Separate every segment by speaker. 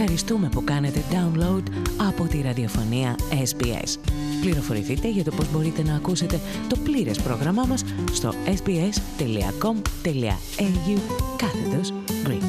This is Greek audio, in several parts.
Speaker 1: ευχαριστούμε που κάνετε download από τη ραδιοφωνία SBS. Πληροφορηθείτε για το πώς μπορείτε να ακούσετε το πλήρες πρόγραμμά μας στο sbs.com.au κάθετος Greek.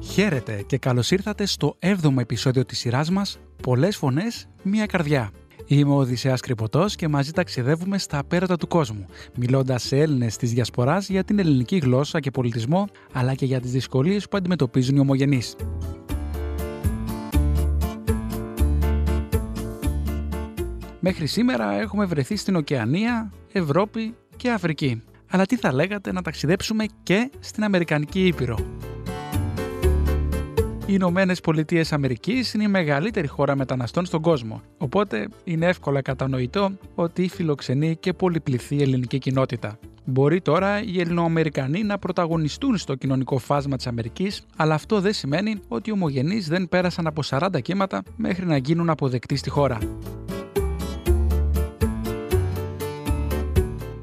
Speaker 2: Χαίρετε και καλώς ήρθατε στο 7ο επεισόδιο της σειράς μας «Πολλές φωνές, μία καρδιά». Είμαι ο Οδυσσέας Κρυποτός και μαζί ταξιδεύουμε στα πέρατα του κόσμου, μιλώντας σε Έλληνες της Διασποράς για την ελληνική γλώσσα και πολιτισμό, αλλά και για τις δυσκολίες που αντιμετωπίζουν οι ομογενείς. Μέχρι σήμερα έχουμε βρεθεί στην Οκεανία, Ευρώπη και Αφρική. Αλλά τι θα λέγατε να ταξιδέψουμε και στην Αμερικανική Ήπειρο; Οι Ηνωμένες Πολιτείες Αμερικής είναι η μεγαλύτερη χώρα μεταναστών στον κόσμο, οπότε είναι εύκολα κατανοητό ότι φιλοξενεί και πολυπληθή ελληνική κοινότητα. Μπορεί τώρα οι Ελληνοαμερικανοί να πρωταγωνιστούν στο κοινωνικό φάσμα της Αμερικής, αλλά αυτό δεν σημαίνει ότι οι ομογενείς δεν πέρασαν από 40 κύματα μέχρι να γίνουν αποδεκτοί στη χώρα.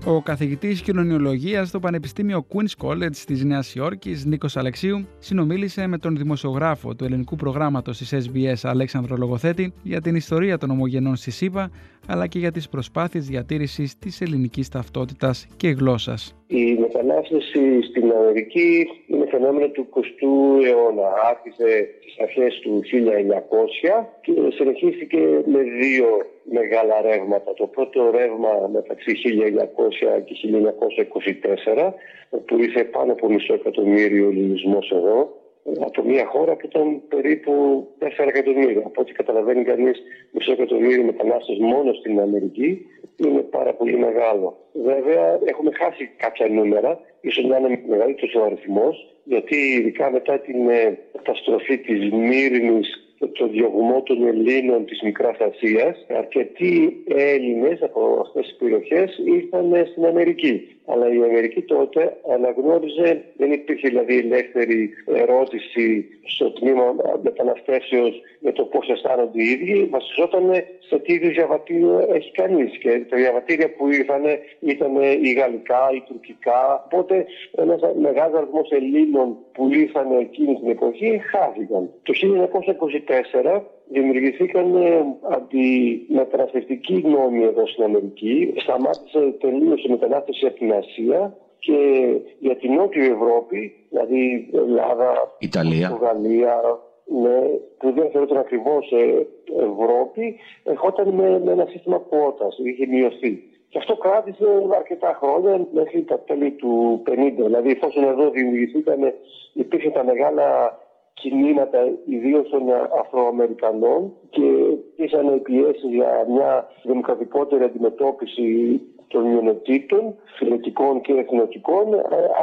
Speaker 2: Ο καθηγητής κοινωνιολογίας στο Πανεπιστήμιο Queen's College της Νέας Υόρκης, Νίκος Αλεξίου, συνομίλησε με τον δημοσιογράφο του ελληνικού προγράμματος της SBS Αλέξανδρο Λογοθέτη για την ιστορία των ομογενών στη ΣΥΠΑ, αλλά και για τις προσπάθειες διατήρησης της ελληνικής ταυτότητας και γλώσσας.
Speaker 3: Η μετανάστευση στην Αμερική είναι φαινόμενο του 20ου αιώνα. Άρχισε στις αρχές του 1900 και συνεχίστηκε με δύο μεγάλα ρεύματα. Το πρώτο ρεύμα μεταξύ 1900 και 1924 που ήρθε πάνω από μισό εκατομμύριο ελληνισμός εδώ από μια χώρα που ήταν περίπου 4 εκατομμύρια. Από ό,τι καταλαβαίνει κανείς, μισό εκατομμύριο μετανάστες μόνο στην Αμερική είναι πάρα πολύ μεγάλο. Βέβαια, έχουμε χάσει κάποια νούμερα, ίσως να είναι μεγαλύτερος ο αριθμός, γιατί ειδικά μετά την ε, καταστροφή της Μύρνης το διωγμό των Ελλήνων της Μικράς Ασίας, αρκετοί Έλληνες από αυτές τις περιοχές ήρθαν στην Αμερική. Αλλά η Αμερική τότε αναγνώριζε, δεν υπήρχε δηλαδή ελεύθερη ερώτηση στο τμήμα μεταναστεύσεως για το πώς αισθάνονται οι ίδιοι, βασιζόταν σε τι είδους διαβατήριο έχει κανείς. Και τα διαβατήρια που ήρθαν ήταν οι γαλλικά, οι τουρκικά. Οπότε ένας μεγάλος αριθμός Ελλήνων που ήρθαν εκείνη την εποχή χάθηκαν. Το 1924 δημιουργηθήκαν ε, αντιμεταναστευτικοί νόμοι εδώ στην Αμερική. Σταμάτησε τελείως η μετανάστευση από την Ασία και για την Νότια Ευρώπη, δηλαδή Ελλάδα,
Speaker 4: Ιταλία,
Speaker 3: Πορτογαλία, ναι, που δεν θεωρείται ακριβώς ε, Ευρώπη, ερχόταν με, με ένα σύστημα κουότα, είχε μειωθεί. Και αυτό κράτησε αρκετά χρόνια μέχρι τα τέλη του 50. Δηλαδή, εφόσον εδώ δημιουργηθήκαν, υπήρχαν τα μεγάλα κινήματα ιδίως των Αφροαμερικανών και υπήρχαν πιέσει για μια δημοκρατικότερη αντιμετώπιση των μειονοτήτων, φιλετικών και εθνοτικών. Ε,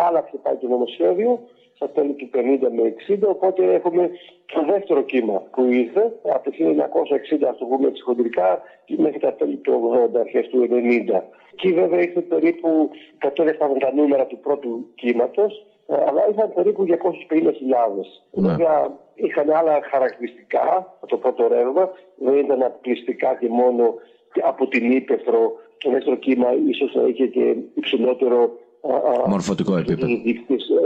Speaker 3: άλλαξε πάει το νομοσχέδιο στα τέλη του 50 με 60, οπότε έχουμε το δεύτερο κύμα που ήρθε από το 1960, ας το πούμε έτσι χοντρικά, μέχρι τα τέλη του 80, αρχές του 90. Εκεί βέβαια ήρθε περίπου, κατέληξαν τα νούμερα του πρώτου κύματος, ε, αλλά είχαν περίπου 250.000. Ναι. Βέβαια είχαν άλλα χαρακτηριστικά το πρώτο ρεύμα, δεν ήταν απληστικά και μόνο από την ύπεθρο. Το δεύτερο κύμα ίσως είχε και υψηλότερο
Speaker 4: μορφωτικό επίπεδο.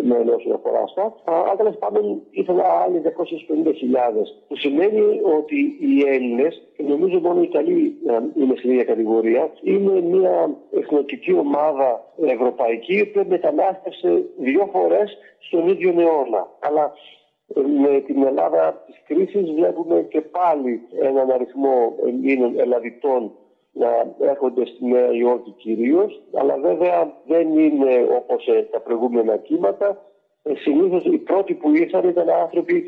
Speaker 3: Ναι, ναι, όσον αφορά αυτά. Αλλά τέλος πάντων ήρθαν άλλοι 250.000. Που σημαίνει ότι οι Έλληνες, και νομίζω μόνο οι Ιταλοί είναι στην ίδια κατηγορία, είναι μια εθνοτική ομάδα ευρωπαϊκή που μετανάστευσε δύο φορές στον ίδιο αιώνα. Αλλά ε, με την Ελλάδα της κρίσης βλέπουμε και πάλι έναν αριθμό Ελλήνων Ελλαδιτών να έρχονται στη Νέα Υόρκη κυρίως, αλλά βέβαια δεν είναι όπως ε, τα προηγούμενα κύματα. Ε, Συνήθως οι πρώτοι που ήρθαν ήταν άνθρωποι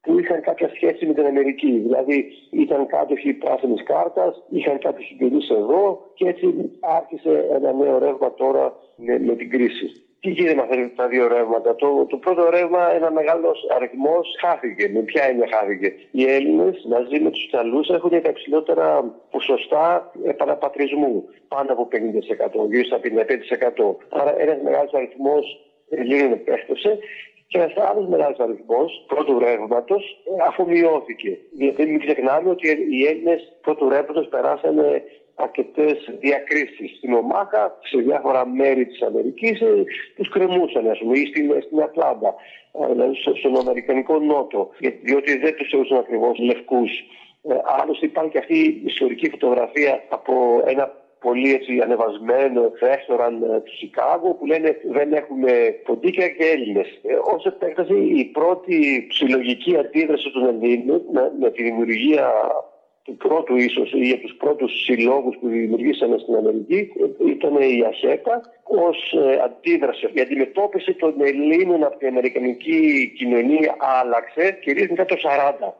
Speaker 3: που είχαν κάποια σχέση με την Αμερική. Δηλαδή ήταν κάτοχοι πράσινης κάρτας, είχαν κάποιους συγγενεί εδώ και έτσι άρχισε ένα νέο ρεύμα τώρα με, με την κρίση. Τι γίνεται με αυτά τα δύο ρεύματα; Το, το πρώτο ρεύμα, ένα μεγάλος αριθμός χάθηκε. Με ποια έννοια χάθηκε; Οι Έλληνες μαζί με τους Ιταλούς έχουν τα υψηλότερα ποσοστά επαναπατρισμού. Πάνω από 50%, γύρω στα 55%. Άρα ένας μεγάλος αριθμός Ελλήνων επέστρεψε και ένας άλλος μεγάλος αριθμός πρώτου ρεύματος αφομοιώθηκε. Γιατί μην ξεχνάμε ότι οι Έλληνες πρώτου ρεύματος περάσανε αρκετές διακρίσεις. Στην Ομάχα, σε διάφορα μέρη της Αμερικής, ε, τους κρεμούσαν, ας πούμε, ή στην, στην Ατλάντα, ε, δηλαδή στον Αμερικανικό Νότο, διότι δεν τους θεωρούσαν ακριβώς λευκούς. Ε, άλλωστε υπάρχει και αυτή η ιστορική φωτογραφία από ένα πολύ έτσι ανεβασμένο restaurant του Σικάγο που λένε δεν έχουμε ποντίκια και Έλληνες. Ε, ως επέκταση η πρώτη συλλογική αντίδραση των Ελλήνων με, με τη δημιουργία του πρώτου ίσως ή από τους πρώτους συλλόγους που δημιουργήσαμε στην Αμερική ήταν η ΑΧΕΚΑ ως ε, αντίδραση. Η αντιμετώπιση των Ελλήνων από την Αμερικανική κοινωνία άλλαξε κυρίως μετά το 40.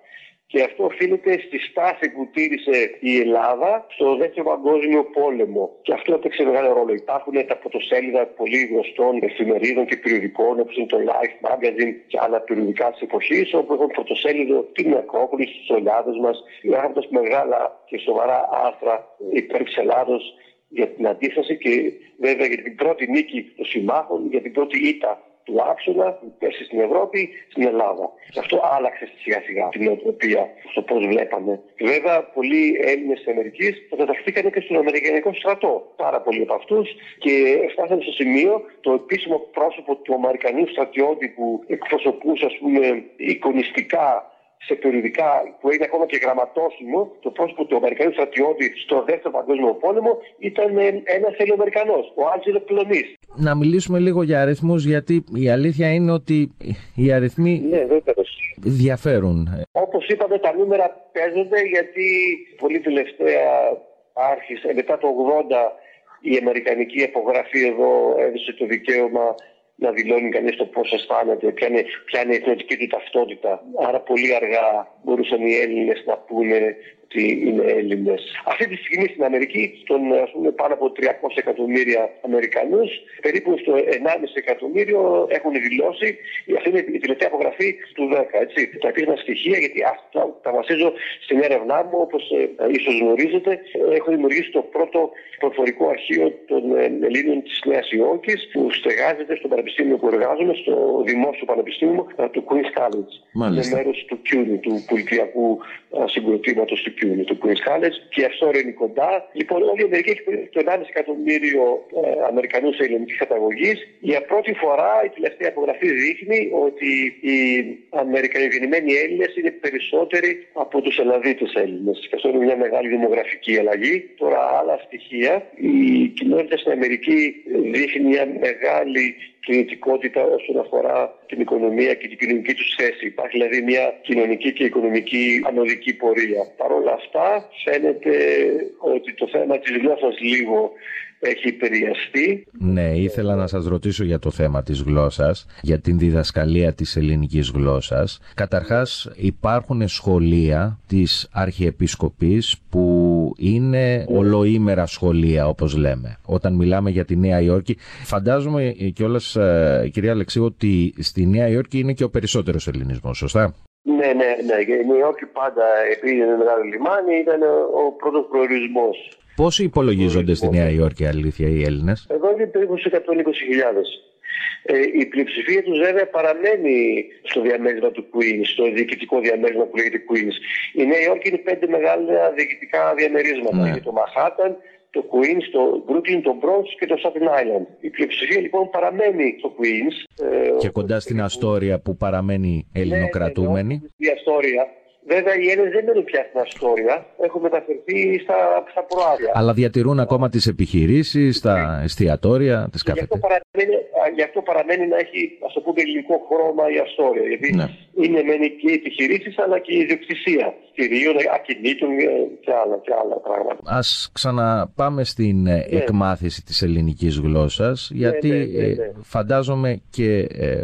Speaker 3: Και αυτό οφείλεται στη στάση που τήρησε η Ελλάδα στο δεύτερο παγκόσμιο πόλεμο. Και αυτό έπαιξε μεγάλο ρόλο. Υπάρχουν τα πρωτοσέλιδα πολύ γνωστών εφημερίδων και περιοδικών, όπως είναι το Life Magazine και άλλα περιοδικά της εποχής, όπου έχουν πρωτοσέλιδο την Ακρόπολη, στου Ολιάδε μας, γράφοντας μεγάλα και σοβαρά άρθρα υπέρ της Ελλάδος για την αντίσταση και βέβαια για την πρώτη νίκη των συμμάχων, για την πρώτη ήττα του άξονα που πέσει στην Ευρώπη, στην Ελλάδα. Και αυτό άλλαξε σιγά σιγά την νοοτροπία στο πώς βλέπαμε. Βέβαια, πολλοί Έλληνες της Αμερικής καταταχθήκαν και στον Αμερικανικό στρατό. Πάρα πολλοί από αυτούς και φτάσαμε στο σημείο το επίσημο πρόσωπο του Αμερικανού στρατιώτη που εκπροσωπούσε, ας πούμε, εικονιστικά σε περιοδικά που έγινε ακόμα και γραμματόσημο, το πρόσωπο του Αμερικανού στρατιώτη στο δεύτερο παγκόσμιο πόλεμο ήταν ένας Αμερικανό, ο Άλτζελο Πλονής.
Speaker 5: Να μιλήσουμε λίγο για αριθμούς, γιατί η αλήθεια είναι ότι οι αριθμοί
Speaker 3: ναι,
Speaker 5: διαφέρουν.
Speaker 3: Όπως είπαμε, τα νούμερα παίζονται γιατί πολύ τελευταία άρχισε μετά το 80 η Αμερικανική απογραφή εδώ έδωσε το δικαίωμα να δηλώνει κανείς το πώς αισθάνεται, ποια είναι, ποια είναι η εθνική του ταυτότητα. Άρα πολύ αργά μπορούσαν οι Έλληνες να πούνε ότι είναι Έλληνες. Αυτή τη στιγμή στην Αμερική, στον ας πούμε, πάνω από 300 εκατομμύρια Αμερικανούς, περίπου στο 1,5 εκατομμύριο έχουν δηλώσει. Αυτή είναι η τελευταία απογραφή του 10. Έτσι. Τα επίσημα στοιχεία, γιατί αυτά τα βασίζω στην έρευνά μου, όπως ε, ίσως γνωρίζετε, έχω δημιουργήσει το πρώτο προφορικό αρχείο των ε, Ελλήνων της Νέας Υόρκης, που στεγάζεται στο Πανεπιστήμιο που εργάζομαι, στο Δημόσιο Πανεπιστήμιο ε, του Queen's College.
Speaker 5: Μάλιστα.
Speaker 3: Είναι μέρος του CUNY, του πολιτιακού ε, συγκροτήματος του CUNY, του Queen's College, και αυτό είναι κοντά. Λοιπόν, όλη η Αμερική έχει περίπου το 1,5 εκατομμύριο ε, Αμερικανούς ελληνικής καταγωγής. Για πρώτη φορά η τελευταία απογραφή δείχνει ότι οι Αμερικανογεννημένοι Έλληνες είναι περισσότεροι από τους Ελλαδίτε Έλληνες. Και αυτό είναι μια μεγάλη δημογραφική αλλαγή. Τώρα, άλλα στοιχεία. Η κοινότητα στην Αμερική δείχνει μια μεγάλη κινητικότητα όσον αφορά την οικονομία και την κοινωνική τους θέση. Υπάρχει δηλαδή μια κοινωνική και οικονομική ανωδική πορεία. Παρ' όλα αυτά φαίνεται ότι το θέμα της γλώσσας λίγο έχει επηρεαστεί.
Speaker 5: Ναι, ήθελα να σας ρωτήσω για το θέμα της γλώσσας, για την διδασκαλία της ελληνικής γλώσσας. Καταρχάς υπάρχουν σχολεία της Αρχιεπισκοπής που είναι ολοήμερα σχολεία όπως λέμε. Όταν μιλάμε για τη Νέα Υόρκη, φαντάζομαι κιόλας ε, κυρία Αλεξίου ότι στη Νέα Υόρκη είναι και ο περισσότερος ελληνισμός, σωστά;
Speaker 3: Ναι, ναι, ναι. Η Νέα Υόρκη πάντα, επειδή είναι μεγάλο λιμάνι, ήταν ο πρώτος προορισμός.
Speaker 5: Πόσοι υπολογίζονται στη Νέα Υόρκη, αλήθεια, οι Έλληνες;
Speaker 3: Εδώ είναι περίπου 120.000. Ε, η πλειοψηφία τους βέβαια παραμένει στο διαμέρισμα του Queens, στο διοικητικό διαμέρισμα που λέγεται Queens. Η Νέα Υόρκη είναι πέντε μεγάλα διοικητικά διαμερίσματα.
Speaker 5: Ναι.
Speaker 3: Είναι το Manhattan, το Queens, το Brooklyn, το Bronx και το Staten Island. Η πλειοψηφία λοιπόν παραμένει στο Queens. Ε,
Speaker 5: Και κοντά στην Αστόρια που παραμένει ελληνοκρατούμενη.
Speaker 3: Ναι, ναι, η Αστόρια. Βέβαια οι Έλληνες δεν μένουν πια στην Αστόρια. Έχουν μεταφερθεί στα, στα προάρια.
Speaker 5: Αλλά διατηρούν ακόμα τις επιχειρήσεις, τα εστιατόρια, τις
Speaker 3: Γι' αυτό,
Speaker 5: καφετές.
Speaker 3: παραμένει, α, γι' αυτό παραμένει να έχει ας το πούμε ελληνικό χρώμα η Αστόρια. Γιατί
Speaker 5: Ναι.
Speaker 3: είναι μεν και οι επιχειρήσεις αλλά και η ιδιοκτησία κτηρίων, ακινήτων ε, και άλλα, και άλλα πράγματα.
Speaker 5: Ας ξαναπάμε στην ε, εκμάθηση της ελληνικής γλώσσας, γιατί
Speaker 3: ναι, ναι,
Speaker 5: ε,
Speaker 3: ναι.
Speaker 5: φαντάζομαι και ε,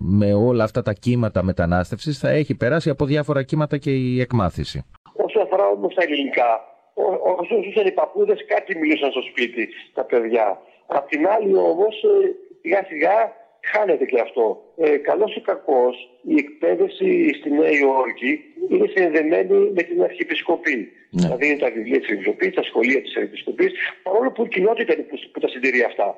Speaker 5: με όλα αυτά τα κύματα μετανάστευσης θα έχει περάσει από διάφορα κύματα και η εκμάθηση.
Speaker 3: Όσο αφορά όμως τα ελληνικά, ό- όσο ζούσαν οι παππούδες, κάτι μιλούσαν στο σπίτι τα παιδιά. Απ' την άλλη όμως, σιγά σιγά χάνεται και αυτό. Ε, Καλός ή κακός, η εκπαίδευση στη Νέα Υόρκη είναι συνδεμένη με την Αρχιεπισκοπή.
Speaker 5: Ναι.
Speaker 3: Δηλαδή είναι τα βιβλία της Αρχιεπισκοπής, τα σχολεία της Αρχιεπισκοπής, παρόλο που η κοινότητα είναι που, που τα συντηρεί αυτά.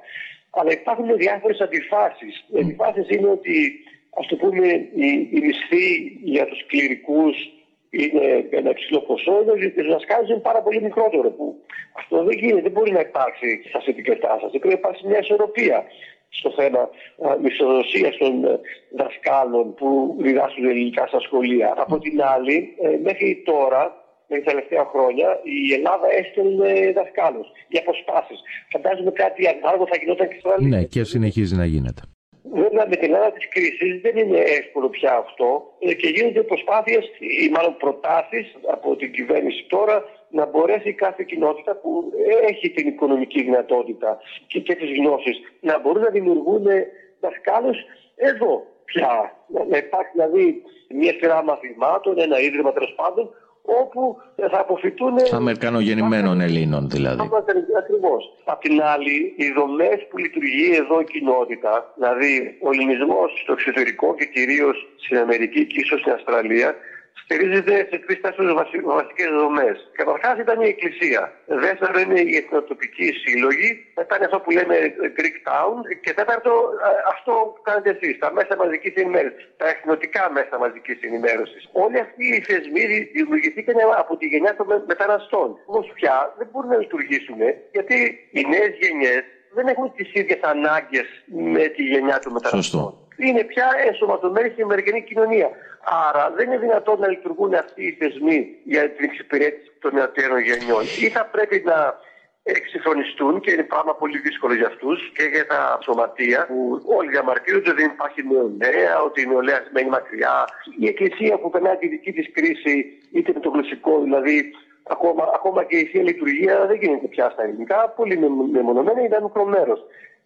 Speaker 3: Αλλά υπάρχουν διάφορες αντιφάσεις. Οι αντιφάσεις είναι ότι, ας το πούμε, η, η μισθή για τους κληρικούς είναι ένα υψηλό ποσό, ενώ οι δασκάλους είναι πάρα πολύ μικρότερο. Που αυτό δεν γίνεται, δεν μπορεί να υπάρξει στα συνδικατά σα. Πρέπει να υπάρξει μια ισορροπία στο θέμα μισθοδοσίας των ε, δασκάλων που διδάσκουν ελληνικά στα σχολεία. Από την άλλη, ε, μέχρι τώρα, με τα τελευταία χρόνια, η Ελλάδα έστελνε δασκάλους για αποσπάσεις. Φαντάζομαι κάτι ανάλογο θα γινόταν και στην
Speaker 5: Ελλάδα. Ναι, και συνεχίζει να γίνεται.
Speaker 3: Βέβαια με την Ελλάδα της κρίσης δεν είναι εύκολο πια αυτό ε, και γίνονται προσπάθειες ή μάλλον προτάσεις από την κυβέρνηση τώρα να μπορέσει κάθε κοινότητα που έχει την οικονομική δυνατότητα και, και τις γνώσεις να μπορούν να δημιουργούν δασκάλους εδώ πια. Να υπάρχει δηλαδή μια σειρά μαθημάτων, ένα ίδρυμα τέλος πάντων, όπου θα αποφυτούν.
Speaker 5: Αμερικανογεννημένων Ελλήνων δηλαδή.
Speaker 3: Ακριβώς. Απ' την άλλη, οι δομές που λειτουργεί εδώ η κοινότητα, δηλαδή ο ελληνισμός στο εξωτερικό και κυρίως στην Αμερική και ίσως στην Αυστραλία, στηρίζεται σε τρει-τέσσερι βασικές δομές. Καταρχά ήταν η Εκκλησία. Δεύτερο είναι οι εθνοτοπικοί σύλλογοι. Μετά είναι αυτό που λέμε Greek Town. Και τέταρτο, αυτό που κάνετε εσείς, τα μέσα μαζικής ενημέρωσης. Τα εθνοτικά μέσα μαζικής ενημέρωσης. Όλοι αυτοί οι θεσμοί δημιουργηθήκαν από τη γενιά των μεταναστών. Όμως πια δεν μπορούν να λειτουργήσουν γιατί οι νέες γενιές δεν έχουν τις ίδιες ανάγκες με τη γενιά των μεταναστών. Σωστό. Είναι πια ενσωματωμένοι στην Αμερικανική κοινωνία. Άρα δεν είναι δυνατόν να λειτουργούν αυτοί οι θεσμοί για την εξυπηρέτηση των νεωτέρων γενιών. Ή θα πρέπει να εξυγχρονιστούν και είναι πράγμα πολύ δύσκολο για αυτούς και για τα σωματεία που όλοι διαμαρτύρονται ότι δεν υπάρχει νεολαία, ότι η νεολαία μένει μακριά. Η Εκκλησία που περνάει τη δική της κρίση, είτε με το γλωσσικό, δηλαδή ακόμα, ακόμα και η θεία λειτουργία δεν γίνεται πια στα ελληνικά. Πολύ μεμονωμένα είναι ένα μικρό μέρο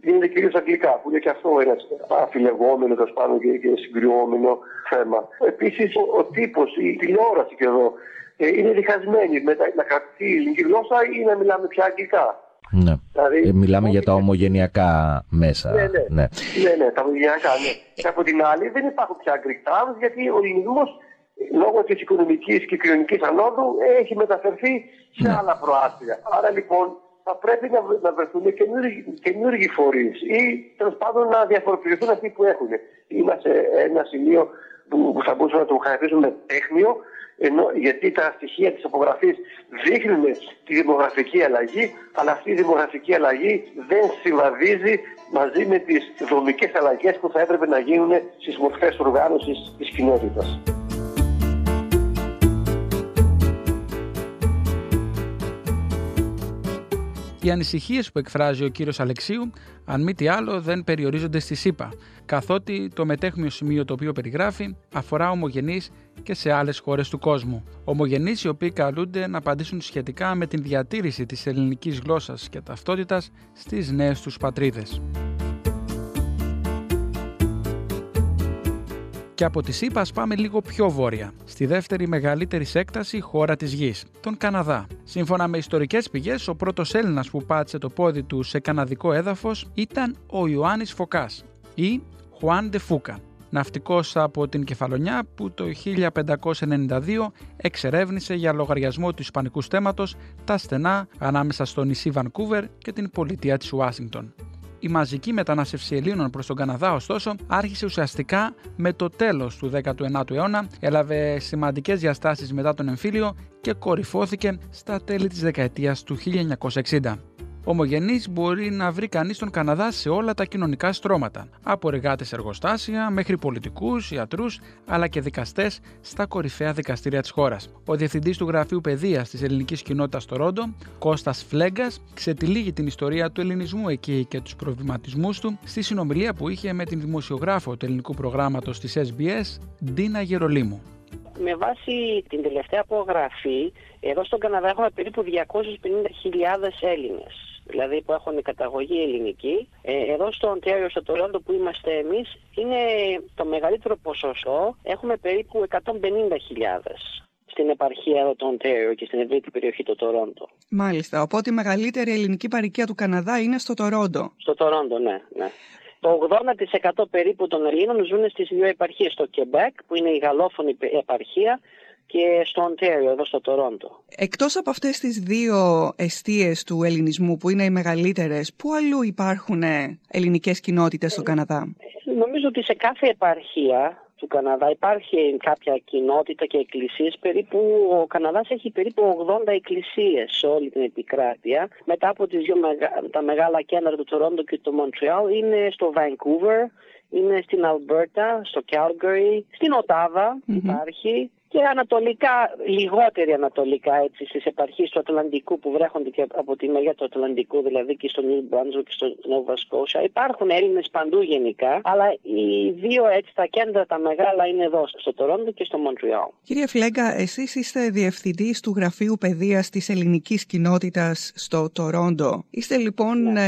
Speaker 3: γίνεται κυρίως αγγλικά, που είναι και αυτό ένας αφιλεγόμενος πάνω και, και συγκριόμενο θέμα. Επίσης, ο, ο τύπος, η τηλεόραση και εδώ ε, είναι διχασμένη με να κρατηθεί η ελληνική γλώσσα ή να μιλάμε πια αγγλικά.
Speaker 5: Ναι. Δηλαδή, ε, μιλάμε για τα ομογενειακά μέσα.
Speaker 3: Ναι, ναι, ναι. ναι, ναι τα ομογενειακά, ναι. Και από την άλλη δεν υπάρχουν πια Greek towns γιατί ο ελληνισμός λόγω της οικονομικής και κοινωνικής ανόδου έχει μεταφερθεί σε ναι. άλλα προάστια. Άρα λοιπόν θα πρέπει να, να βρεθούν καινούργιοι φορείς ή τέλος πάντων να διαφοροποιηθούν αυτοί που έχουν. Είμαστε σε ένα σημείο που θα μπορούσαμε να το χαρακτηρίσουμε τέχνιο, ενώ, γιατί τα στοιχεία της απογραφής δείχνουν τη δημογραφική αλλαγή, αλλά αυτή η δημογραφική αλλαγή δεν συμβαδίζει μαζί με τις δομικές αλλαγές που θα έπρεπε να γίνουν στις μορφές οργάνωσης της κοινότητας.
Speaker 2: Οι ανησυχίες που εκφράζει ο κύριος Αλεξίου, αν μη τι άλλο, δεν περιορίζονται στη ΣΥΠΑ, καθότι το μετέχμιο σημείο το οποίο περιγράφει αφορά ομογενείς και σε άλλες χώρες του κόσμου. Ομογενείς οι οποίοι καλούνται να απαντήσουν σχετικά με την διατήρηση της ελληνικής γλώσσας και ταυτότητας στις νέες τους πατρίδες. Και από τη ΣΥΠΑ πάμε λίγο πιο βόρεια, στη δεύτερη μεγαλύτερη έκταση χώρα της γης, τον Καναδά. Σύμφωνα με ιστορικές πηγές, ο πρώτος Έλληνας που πάτησε το πόδι του σε καναδικό έδαφος ήταν ο Ιωάννης Φωκάς ή Χουάν Φούκα, ναυτικός από την Κεφαλονιά που το 1592 εξερεύνησε για λογαριασμό του Ισπανικού στέματος τα στενά ανάμεσα στο νησί Βανκούβερ και την πολιτεία της Ουάσιγκτον. Η μαζική μετανάστευση Ελλήνων προς τον Καναδά, ωστόσο, άρχισε ουσιαστικά με το τέλος του 19ου αιώνα, έλαβε σημαντικές διαστάσεις μετά τον εμφύλιο και κορυφώθηκε στα τέλη της δεκαετίας του 1960. Ομογενή μπορεί να βρει κανείς τον Καναδά σε όλα τα κοινωνικά στρώματα, από εργάτες εργοστάσια μέχρι πολιτικούς, ιατρού αλλά και δικαστές στα κορυφαία δικαστήρια της χώρας. Ο διευθυντής του Γραφείου Παιδείας της Ελληνικής Κοινότητας στο Ρόντο, Κώστας Φλέγκας, ξετυλίγει την ιστορία του ελληνισμού εκεί και τους προβληματισμούς του στη συνομιλία που είχε με την δημοσιογράφο του ελληνικού προγράμματος της SBS, Ντίνα Γερολίμου.
Speaker 6: Με βάση την τελευταία απογραφή, εδώ στον Καναδά έχουμε περίπου 250.000 Έλληνες δηλαδή που έχουν καταγωγή ελληνική. Ε, εδώ στο Οντέριο, στο Τορόντο που είμαστε εμείς, είναι το μεγαλύτερο ποσοστό. Έχουμε περίπου 150.000 στην επαρχία εδώ του Οντέριο και στην ευρύτερη περιοχή του Τορόντο.
Speaker 7: Μάλιστα. Οπότε η μεγαλύτερη ελληνική παροικία του Καναδά είναι στο Τορόντο.
Speaker 6: Στο Τορόντο, ναι. ναι. Το 80% περίπου των Ελλήνων ζουν στις δύο επαρχίες, στο Κεμπέκ που είναι η γαλλόφωνη επαρχία και στο Οντέριο, εδώ στο Τορόντο.
Speaker 7: Εκτός από αυτές τις δύο εστίες του ελληνισμού που είναι οι μεγαλύτερες, πού αλλού υπάρχουν ελληνικές κοινότητες στο Καναδά;
Speaker 6: Νομίζω ότι σε κάθε επαρχία του Καναδά υπάρχει κάποια κοινότητα και εκκλησίες. Περίπου, ο Καναδάς έχει περίπου 80 εκκλησίες σε όλη την επικράτεια. Μετά από τις δύο τα μεγάλα κέντρα του Τορόντο και του Μοντρεάλ είναι στο Vancouver, είναι στην Αλμπέρτα, στο Calgary, στην οταβα υπάρχει, και ανατολικά, λιγότεροι ανατολικά έτσι, στις επαρχίες του Ατλαντικού που βρέχονται και από τη μεριά του Ατλαντικού, δηλαδή και στο New Brunswick και στο Nova Scotia. Υπάρχουν Έλληνες παντού γενικά, αλλά οι δύο έτσι τα κέντρα τα μεγάλα είναι εδώ, στο Τορόντο και στο Μοντριάλ.
Speaker 7: Κύριε Φλέγκα, εσείς είστε διευθυντής του Γραφείου Παιδείας της Ελληνικής Κοινότητας στο Τορόντο. Είστε λοιπόν ναι.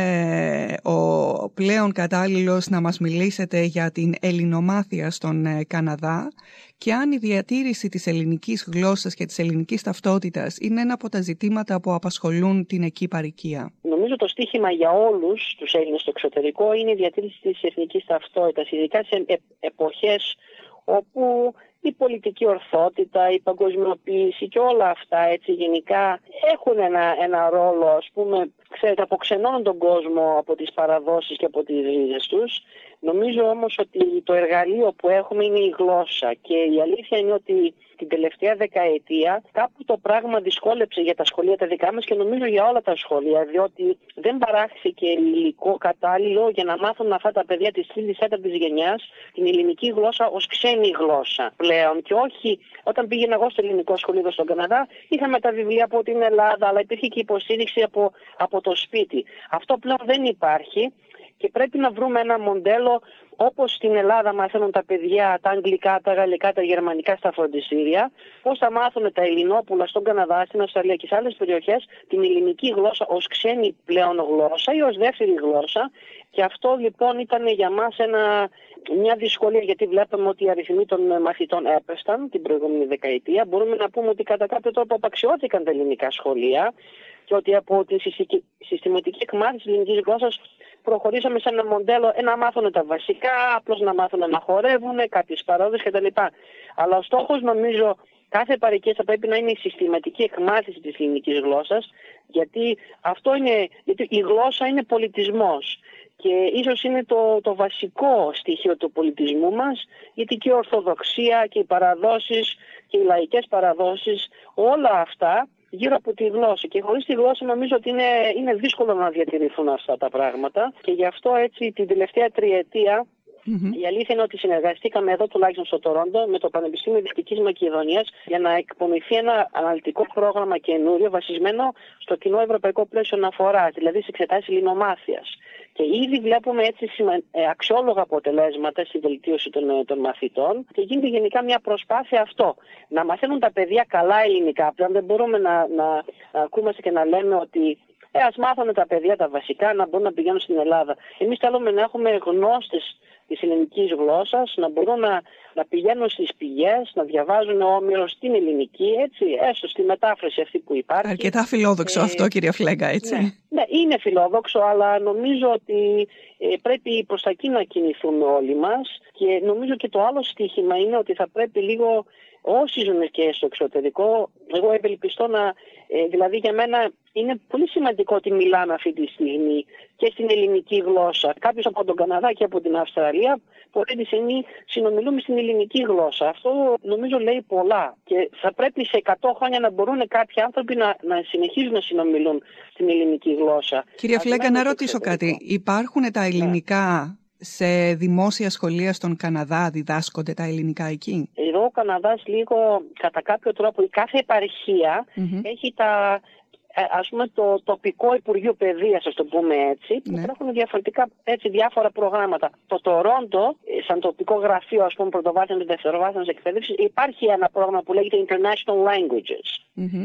Speaker 7: ε, ο πλέον κατάλληλος να μας μιλήσετε για την ελληνομάθεια στον ε, Καναδά και αν η διατήρηση της ελληνικής γλώσσας και της ελληνικής ταυτότητας είναι ένα από τα ζητήματα που απασχολούν την εκεί παροικία;
Speaker 6: Νομίζω το στίχημα για όλους τους Έλληνες στο εξωτερικό είναι η διατήρηση της εθνικής ταυτότητας, ειδικά σε εποχές όπου η πολιτική ορθότητα, η παγκοσμιοποίηση και όλα αυτά έτσι γενικά έχουν ένα, ένα ρόλο ας πούμε, ξέρετε, αποξενώνουν τον κόσμο από τις παραδόσεις και από τις ρίζες τους Νομίζω όμως ότι το εργαλείο που έχουμε είναι η γλώσσα και η αλήθεια είναι ότι την τελευταία δεκαετία κάπου το πράγμα δυσκόλεψε για τα σχολεία τα δικά μας και νομίζω για όλα τα σχολεία διότι δεν παράχθηκε υλικό κατάλληλο για να μάθουν αυτά τα παιδιά της τρίτης τέταρτης γενιάς την ελληνική γλώσσα ως ξένη γλώσσα πλέον και όχι όταν πήγαινα εγώ στο ελληνικό σχολείο εδώ στον Καναδά είχαμε τα βιβλία από την Ελλάδα αλλά υπήρχε και υποστήριξη από, από το σπίτι. Αυτό πλέον δεν υπάρχει και πρέπει να βρούμε ένα μοντέλο όπως στην Ελλάδα μαθαίνουν τα παιδιά τα αγγλικά, τα γαλλικά, τα γερμανικά στα φροντιστήρια, πώς θα μάθουν τα ελληνόπουλα στον Καναδά, στην Αυστραλία και σε άλλες περιοχές την ελληνική γλώσσα ως ξένη πλέον γλώσσα ή ως δεύτερη γλώσσα και αυτό λοιπόν ήταν για μας ένα, μια δυσκολία γιατί βλέπαμε ότι οι αριθμοί των μαθητών έπεσταν την προηγούμενη δεκαετία. Μπορούμε να πούμε ότι κατά κάποιο τρόπο απαξιώθηκαν τα ελληνικά σχολεία και ότι από τη συστηματική εκμάθηση της ελληνικής γλώσσας προχωρήσαμε σε ένα μοντέλο ε, να μάθουν τα βασικά, απλώς να μάθουν να χορεύουν, κάποιες παρόδες κτλ. Αλλά ο στόχος νομίζω κάθε παροικία θα πρέπει να είναι η συστηματική εκμάθηση της ελληνικής γλώσσας, γιατί αυτό είναι, γιατί η γλώσσα είναι πολιτισμός. Και ίσως είναι το, το βασικό στοιχείο του πολιτισμού μας, γιατί και η Ορθοδοξία και οι παραδόσεις και οι λαϊκές παραδόσεις, όλα αυτά γύρω από τη γλώσσα. Και χωρίς τη γλώσσα νομίζω ότι είναι, είναι δύσκολο να διατηρηθούν αυτά τα πράγματα. Και γι' αυτό έτσι την τελευταία τριετία η αλήθεια είναι ότι συνεργαστήκαμε εδώ τουλάχιστον στο Τορόντο με το Πανεπιστήμιο Δυτικής Μακεδονίας για να εκπονηθεί ένα αναλυτικό πρόγραμμα καινούριο βασισμένο στο κοινό ευρωπαϊκό πλαίσιο αναφοράς, δηλαδή σε εξετάσεις λινομάθειας. Και ήδη βλέπουμε έτσι ε, αξιόλογα αποτελέσματα στη βελτίωση των, ε, των μαθητών και γίνεται γενικά μια προσπάθεια αυτό. Να μαθαίνουν τα παιδιά καλά ελληνικά. Πλέον δεν μπορούμε να, να, να ακούμε και να λέμε ότι ε, ας μάθουν τα παιδιά τα βασικά να μπορούν να πηγαίνουν στην Ελλάδα. Εμείς θέλουμε να έχουμε γνώστες της ελληνικής γλώσσας, να μπορούν να, να πηγαίνουν στις πηγές, να διαβάζουν όμοιρο στην ελληνική, έτσι, έστω στη μετάφραση αυτή που υπάρχει.
Speaker 7: Αρκετά φιλόδοξο ε, αυτό κύριε Φλέγκα, έτσι.
Speaker 6: Ναι, ναι, είναι φιλόδοξο, αλλά νομίζω ότι ε, πρέπει προς τα εκεί να κινηθούμε όλοι μας και νομίζω και το άλλο στίχημα είναι ότι θα πρέπει λίγο όσοι ζουν και στο εξωτερικό, εγώ ευελπιστώ να, ε, δηλαδή για μένα είναι πολύ σημαντικό ότι μιλάμε αυτή τη στιγμή και στην ελληνική γλώσσα. Κάποιος από τον Καναδά και από την Αυστραλία, πολλοί τη στιγμή συνομιλούμε στην ελληνική γλώσσα. Αυτό νομίζω λέει πολλά. Και θα πρέπει σε 100 χρόνια να μπορούν κάποιοι άνθρωποι να, να συνεχίζουν να συνομιλούν στην ελληνική γλώσσα.
Speaker 7: Κυρία Φλέγκα, να ρωτήσω κάτι. Υπάρχουν τα ναι. ελληνικά σε δημόσια σχολεία στον Καναδά διδάσκονται τα ελληνικά εκεί;
Speaker 6: Εδώ ο Καναδάς λίγο κατά κάποιο τρόπο η κάθε έχει τα ε, ας πούμε το τοπικό Υπουργείο Παιδείας, ας το πούμε έτσι, που ναι. έχουν διαφορετικά έτσι, διάφορα προγράμματα. Το Τορόντο, ε, σαν τοπικό γραφείο ας πούμε πρωτοβάθμιας και δευτεροβάθμιας εκπαίδευσης, υπάρχει ένα πρόγραμμα που λέγεται International Languages.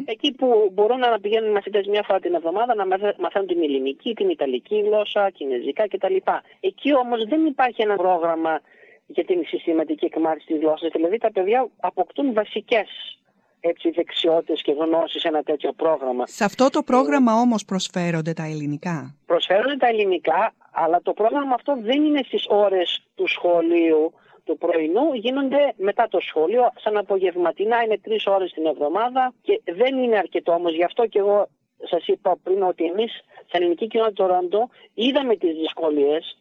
Speaker 6: Εκεί που μπορούν να πηγαίνουν οι μαθητές μια φορά την εβδομάδα να μαθαίνουν την ελληνική, την ιταλική γλώσσα, κινέζικα κτλ. Εκεί όμως δεν υπάρχει ένα πρόγραμμα για την συστηματική εκμάθηση της γλώσσας. Δηλαδή τα παιδιά αποκτούν βασικές έτσι, δεξιότητες και γνώσεις σε ένα τέτοιο πρόγραμμα.
Speaker 7: Σε αυτό το πρόγραμμα όμως προσφέρονται τα ελληνικά;
Speaker 6: Προσφέρονται τα ελληνικά, αλλά το πρόγραμμα αυτό δεν είναι στις ώρες του σχολείου του πρωινού, γίνονται μετά το σχολείο, σαν απογευματινά, είναι τρεις ώρες την εβδομάδα και δεν είναι αρκετό όμως. Γι' αυτό και εγώ σας είπα πριν ότι εμείς στην ελληνική κοινότητα του Ρόντο είδαμε τις δυσκολίες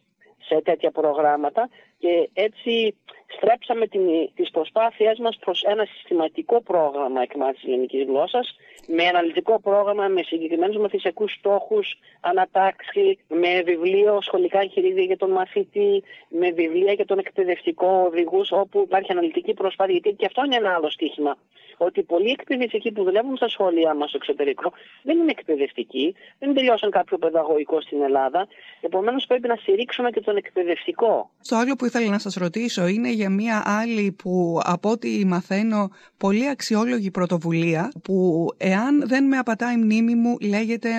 Speaker 6: σε τέτοια προγράμματα και έτσι στρέψαμε την, τις προσπάθειές μας προς ένα συστηματικό πρόγραμμα εκμάθησης της ελληνικής γλώσσας με αναλυτικό πρόγραμμα, με συγκεκριμένους μαθησιακούς στόχους, ανατάξει, με βιβλίο σχολικά εγχειρίδια για τον μαθητή, με βιβλία για τον εκπαιδευτικό οδηγούς, όπου υπάρχει αναλυτική προσπάθεια. Γιατί και αυτό είναι ένα άλλο στοίχημα. Ότι πολλοί εκπαιδευτικοί που δουλεύουν στα σχολεία μας στο εξωτερικό δεν είναι εκπαιδευτικοί, δεν τελειώσαν κάποιο παιδαγωγικό στην Ελλάδα. Επομένως πρέπει να στηρίξουμε και τον εκπαιδευτικό.
Speaker 7: Στο άλλο που ήθελα να σας ρωτήσω είναι για μια άλλη που από ό,τι μαθαίνω πολύ αξιόλογη πρωτοβουλία που εάν δεν με απατάει η μνήμη μου λέγεται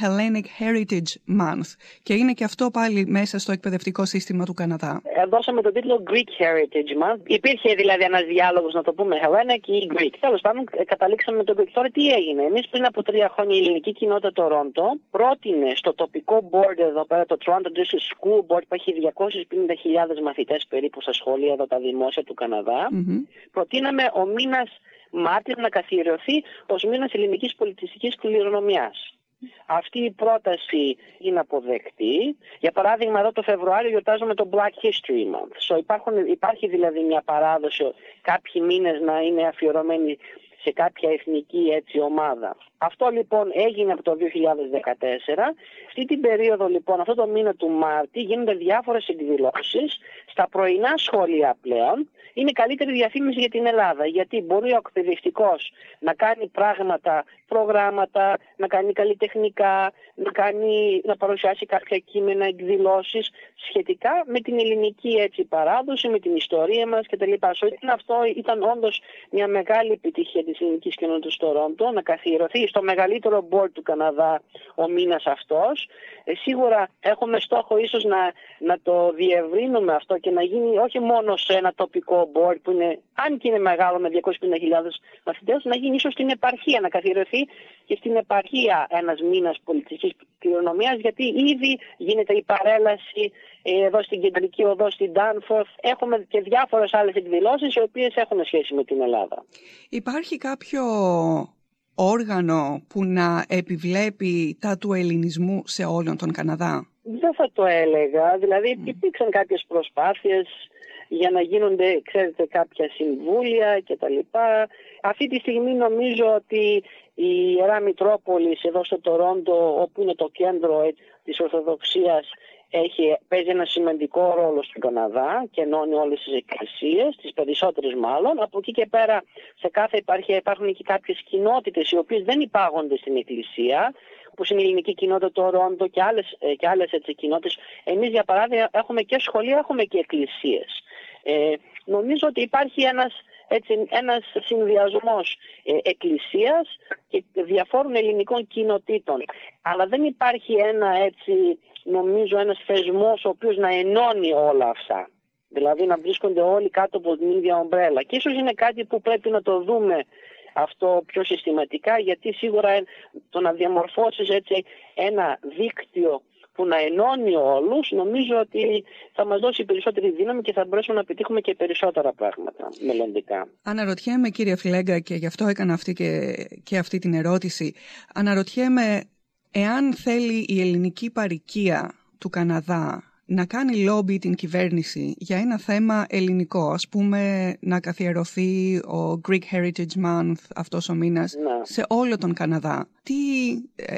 Speaker 7: Hellenic Heritage Month και είναι και αυτό πάλι μέσα στο εκπαιδευτικό σύστημα του Καναδά.
Speaker 6: Ε, δώσαμε τον τίτλο Greek Heritage Month. Υπήρχε δηλαδή ένας διάλογος να το πούμε Hellenic ή Greek. Τέλος πάντων, ε, καταλήξαμε με τον Greek. Τώρα τι έγινε. Εμείς πριν από τρία χρόνια η ελληνική κοινότητα Τορόντο πρότεινε στο τοπικό board εδώ πέρα, το Toronto District School Board, που έχει 250.000 μαθητές περίπου στα σχολεία εδώ τα δημόσια του Καναδά, mm-hmm. προτείναμε ο μήνας Μάρτιο να καθιερωθεί ως μήνας ελληνικής πολιτιστικής κληρονομιάς. Αυτή η πρόταση είναι αποδεκτή. Για παράδειγμα, εδώ το Φεβρουάριο γιορτάζουμε το Black History Month. So, υπάρχουν, υπάρχει δηλαδή μια παράδοση κάποιοι μήνες να είναι αφιερωμένοι σε κάποια εθνική έτσι ομάδα. Αυτό λοιπόν έγινε από το 2014. Αυτή την περίοδο λοιπόν, αυτό το μήνα του Μάρτη γίνονται διάφορες εκδηλώσεις στα πρωινά σχόλια πλέον. Είναι καλύτερη διαφήμιση για την Ελλάδα γιατί μπορεί ο εκπαιδευτικός να κάνει πράγματα, προγράμματα, να κάνει καλλιτεχνικά, να, κάνει, να παρουσιάσει κάποια κείμενα, εκδηλώσεις σχετικά με την ελληνική έτσι παράδοση, με την ιστορία μας κτλ. αυτό ήταν όντως μια μεγάλη επιτυχία της ελληνικής κοινότητας του Τωρόντο να καθιερωθεί στο μεγαλύτερο board του Καναδά ο μήνας αυτός. Ε, σίγουρα έχουμε στόχο ίσως να, να το διευρύνουμε αυτό και να γίνει όχι μόνο σε ένα τοπικό board που είναι, αν και είναι μεγάλο με 250.000 μαθητές, να γίνει ίσως στην επαρχία, να καθιερωθεί και στην επαρχία ένας μήνας πολιτικής κληρονομιάς γιατί ήδη γίνεται η παρέλαση ε, εδώ στην κεντρική οδό στην Danforth. Έχουμε και διάφορες άλλες εκδηλώσεις οι οποίες έχουν σχέση με την Ελλάδα.
Speaker 7: Υπάρχει κάποιο όργανο που να επιβλέπει τα του ελληνισμού σε όλον τον Καναδά;
Speaker 6: Δεν θα το έλεγα. Δηλαδή υπήρξαν κάποιες προσπάθειες για να γίνονται, ξέρετε, κάποια συμβούλια κτλ. Αυτή τη στιγμή νομίζω ότι η Ιερά Μητρόπολης εδώ στο Τορόντο, όπου είναι το κέντρο της Ορθοδοξίας, έχει, παίζει ένα σημαντικό ρόλο στον Καναδά και ενώνει όλες τις εκκλησίες, τις περισσότερες μάλλον. Από εκεί και πέρα σε κάθε υπάρχει, υπάρχουν και κάποιες κοινότητες οι οποίες δεν υπάγονται στην εκκλησία, που είναι η ελληνική κοινότητα το Ρόντο και άλλες, ε, και άλλες έτσι, κοινότητες. Εμείς για παράδειγμα έχουμε και σχολεία, έχουμε και εκκλησίες. Ε, νομίζω ότι υπάρχει ένας, έτσι, ένας συνδυασμός ε, εκκλησίας και διαφόρων ελληνικών κοινοτήτων. Αλλά δεν υπάρχει ένα έτσι νομίζω ένας θεσμός ο οποίος να ενώνει όλα αυτά. Δηλαδή να βρίσκονται όλοι κάτω από την ίδια ομπρέλα. Και ίσως είναι κάτι που πρέπει να το δούμε αυτό πιο συστηματικά γιατί σίγουρα το να διαμορφώσεις έτσι ένα δίκτυο που να ενώνει όλους νομίζω ότι θα μας δώσει περισσότερη δύναμη και θα μπορέσουμε να πετύχουμε και περισσότερα πράγματα μελλοντικά.
Speaker 7: Αναρωτιέμαι κύριε Φλέγκα και γι' αυτό έκανα αυτή και, και αυτή την ερώτηση. Αναρωτιέμαι Εάν θέλει η ελληνική παροικία του Καναδά να κάνει λόμπι την κυβέρνηση για ένα θέμα ελληνικό, ας πούμε να καθιερωθεί ο Greek Heritage Month αυτός ο μήνας ναι. σε όλο τον Καναδά, τι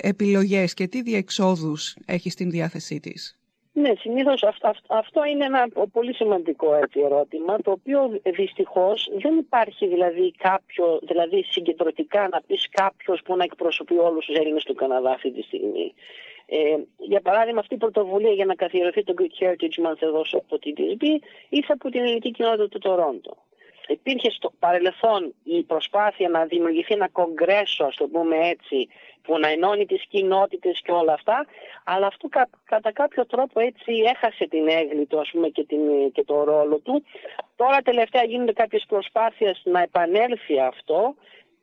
Speaker 7: επιλογές και τι διεξόδους έχει στην διάθεσή της;
Speaker 6: Ναι, συνήθως αυτό, είναι ένα πολύ σημαντικό έτσι, ερώτημα, το οποίο δυστυχώς δεν υπάρχει δηλαδή κάποιο, δηλαδή συγκεντρωτικά να πεις κάποιος που να εκπροσωπεί όλους τους Έλληνες του Καναδά αυτή τη στιγμή. Ε, για παράδειγμα, αυτή η πρωτοβουλία για να καθιερωθεί το Greek Heritage Month εδώ από την TSB ήρθε από την ελληνική κοινότητα του Τορόντο. Υπήρχε στο παρελθόν η προσπάθεια να δημιουργηθεί ένα κογκρέσο, ας το πούμε έτσι, που να ενώνει τις κοινότητες και όλα αυτά, αλλά αυτό κατά κάποιο τρόπο έτσι έχασε την έγκλη του ας πούμε και, την, και το ρόλο του. Τώρα τελευταία γίνονται κάποιες προσπάθειες να επανέλθει αυτό.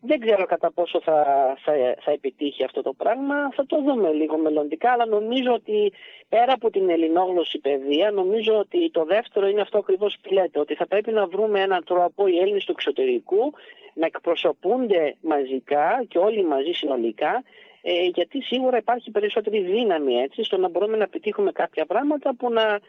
Speaker 6: Δεν ξέρω κατά πόσο θα, θα, θα επιτύχει αυτό το πράγμα, θα το δούμε λίγο μελλοντικά, αλλά νομίζω ότι πέρα από την ελληνόγλωση παιδεία, νομίζω ότι το δεύτερο είναι αυτό ακριβώς που λέτε, ότι θα πρέπει να βρούμε έναν τρόπο οι Έλληνες του εξωτερικού να εκπροσωπούνται μαζικά και όλοι μαζί συνολικά ε, γιατί σίγουρα υπάρχει περισσότερη δύναμη έτσι στο να μπορούμε να πετύχουμε κάποια πράγματα που να,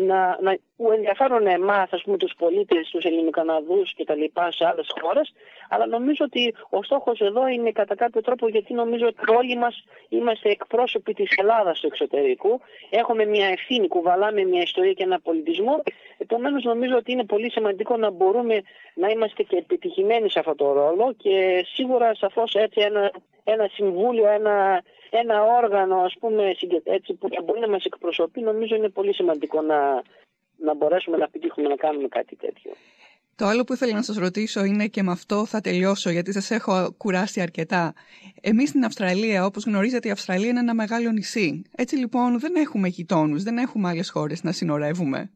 Speaker 6: να, να, που ενδιαφέρουν εμάς, ας πούμε, τους πολίτες, τους Ελληνικαναδού και τα λοιπά σε άλλες χώρες. Αλλά νομίζω ότι ο στόχος εδώ είναι κατά κάποιο τρόπο γιατί νομίζω ότι όλοι μας είμαστε εκπρόσωποι της Ελλάδας του εξωτερικού. Έχουμε μια ευθύνη, κουβαλάμε μια ιστορία και ένα πολιτισμό. Επομένως, νομίζω ότι είναι πολύ σημαντικό να μπορούμε να είμαστε και επιτυχημένοι σε αυτό το ρόλο και σίγουρα σαφώς έτσι ένα, ένα συμβούλιο, ένα, ένα όργανο ας πούμε, έτσι, που μπορεί να μας εκπροσωπεί νομίζω είναι πολύ σημαντικό να, να μπορέσουμε να επιτύχουμε να κάνουμε κάτι τέτοιο.
Speaker 7: Το άλλο που ήθελα να σας ρωτήσω είναι και με αυτό θα τελειώσω γιατί σας έχω κουράσει αρκετά. Εμείς στην Αυστραλία, όπως γνωρίζετε, η Αυστραλία είναι ένα μεγάλο νησί. Έτσι λοιπόν δεν έχουμε γειτόνους, δεν έχουμε άλλες χώρες να συνορεύουμε.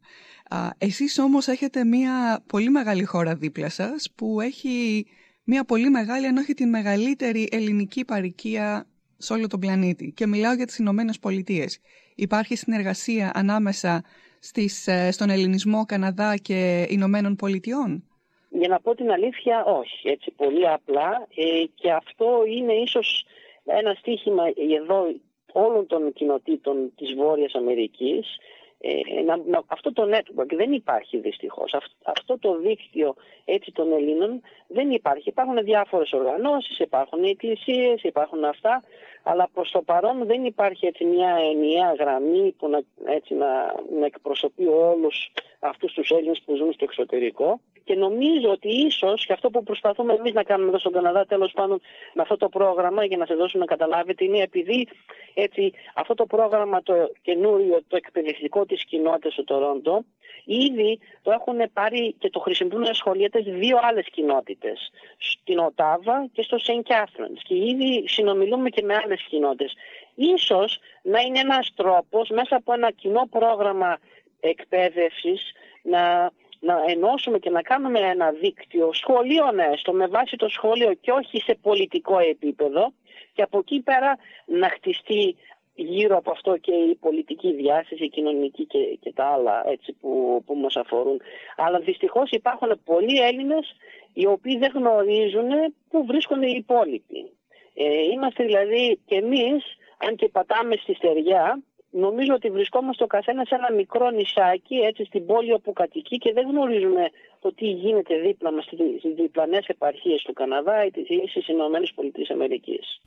Speaker 7: Εσείς όμως έχετε μια πολύ μεγάλη χώρα δίπλα σας που έχει μια πολύ μεγάλη, αν όχι την μεγαλύτερη ελληνική παροικία σε όλο τον πλανήτη. Και μιλάω για τις Ηνωμένες Πολιτείες. Υπάρχει συνεργασία ανάμεσα στις, ε, στον ελληνισμό Καναδά και Ηνωμένων Πολιτειών;
Speaker 6: Για να πω την αλήθεια, όχι. Έτσι πολύ απλά. Ε, και αυτό είναι ίσως ένα στίχημα εδώ όλων των κοινοτήτων της Βόρειας Αμερικής ε, να, να, αυτό το network δεν υπάρχει δυστυχώς. αυτό το δίκτυο έτσι των Ελλήνων δεν υπάρχει. Υπάρχουν διάφορες οργανώσεις, υπάρχουν οι εκκλησίες, υπάρχουν αυτά, αλλά προς το παρόν δεν υπάρχει έτσι μια ενιαία γραμμή που να, έτσι, να, να εκπροσωπεί όλους αυτούς τους Έλληνες που ζουν στο εξωτερικό. Και νομίζω ότι ίσως και αυτό που προσπαθούμε εμείς να κάνουμε εδώ στον Καναδά, τέλος πάντων με αυτό το πρόγραμμα, για να σε δώσουμε να καταλάβετε, είναι επειδή έτσι, αυτό το πρόγραμμα το καινούριο, το εκπαιδευτικό της κοινότητας στο Τωρόντο, ήδη το έχουν πάρει και το χρησιμοποιούν σχολιέτε δύο άλλες κοινότητες. Στην Οτάβα και στο St. Catharines. Και ήδη συνομιλούμε και με άλλες κοινότητες. Ίσως να είναι ένας τρόπος μέσα από ένα κοινό πρόγραμμα εκπαίδευσης να να ενώσουμε και να κάνουμε ένα δίκτυο σχολείων έστω με βάση το σχόλιο και όχι σε πολιτικό επίπεδο και από εκεί πέρα να χτιστεί γύρω από αυτό και η πολιτική διάσταση, η κοινωνική και, και τα άλλα έτσι, που, που μας αφορούν. Αλλά δυστυχώς υπάρχουν πολλοί Έλληνες οι οποίοι δεν γνωρίζουν πού βρίσκονται οι υπόλοιποι. Ε, είμαστε δηλαδή και εμείς, αν και πατάμε στη στεριά, νομίζω ότι βρισκόμαστε ο καθένας σε ένα μικρό νησάκι, έτσι στην πόλη όπου κατοικεί και δεν γνωρίζουμε το τι γίνεται δίπλα μας στις διπλανές επαρχίες του Καναδά ή στις Ηνωμένες Πολιτείες Αμερικής.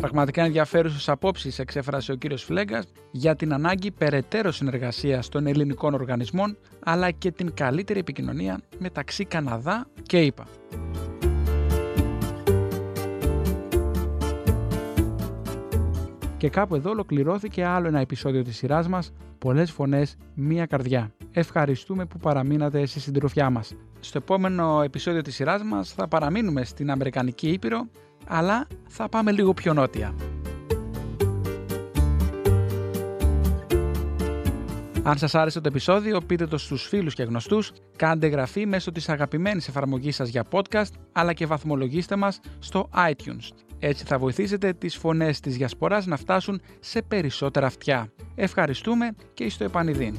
Speaker 2: Πραγματικά ενδιαφέρουσες απόψεις εξέφρασε ο κύριος Φλέγκας για την ανάγκη περαιτέρω συνεργασίας των ελληνικών οργανισμών αλλά και την καλύτερη επικοινωνία μεταξύ Καναδά και ΗΠΑ. Και κάπου εδώ ολοκληρώθηκε άλλο ένα επεισόδιο της σειράς μας «Πολλές φωνές, μία καρδιά». Ευχαριστούμε που παραμείνατε στη συντροφιά μας. Στο επόμενο επεισόδιο της σειράς μας θα παραμείνουμε στην Αμερικανική Ήπειρο, αλλά θα πάμε λίγο πιο νότια. Αν σας άρεσε το επεισόδιο, πείτε το στους φίλους και γνωστούς, κάντε εγγραφή μέσω της αγαπημένης εφαρμογής σας για podcast, αλλά και βαθμολογήστε μας στο iTunes. Έτσι θα βοηθήσετε τις φωνές της διασποράς να φτάσουν σε περισσότερα αυτιά. Ευχαριστούμε και στο επανειδήν.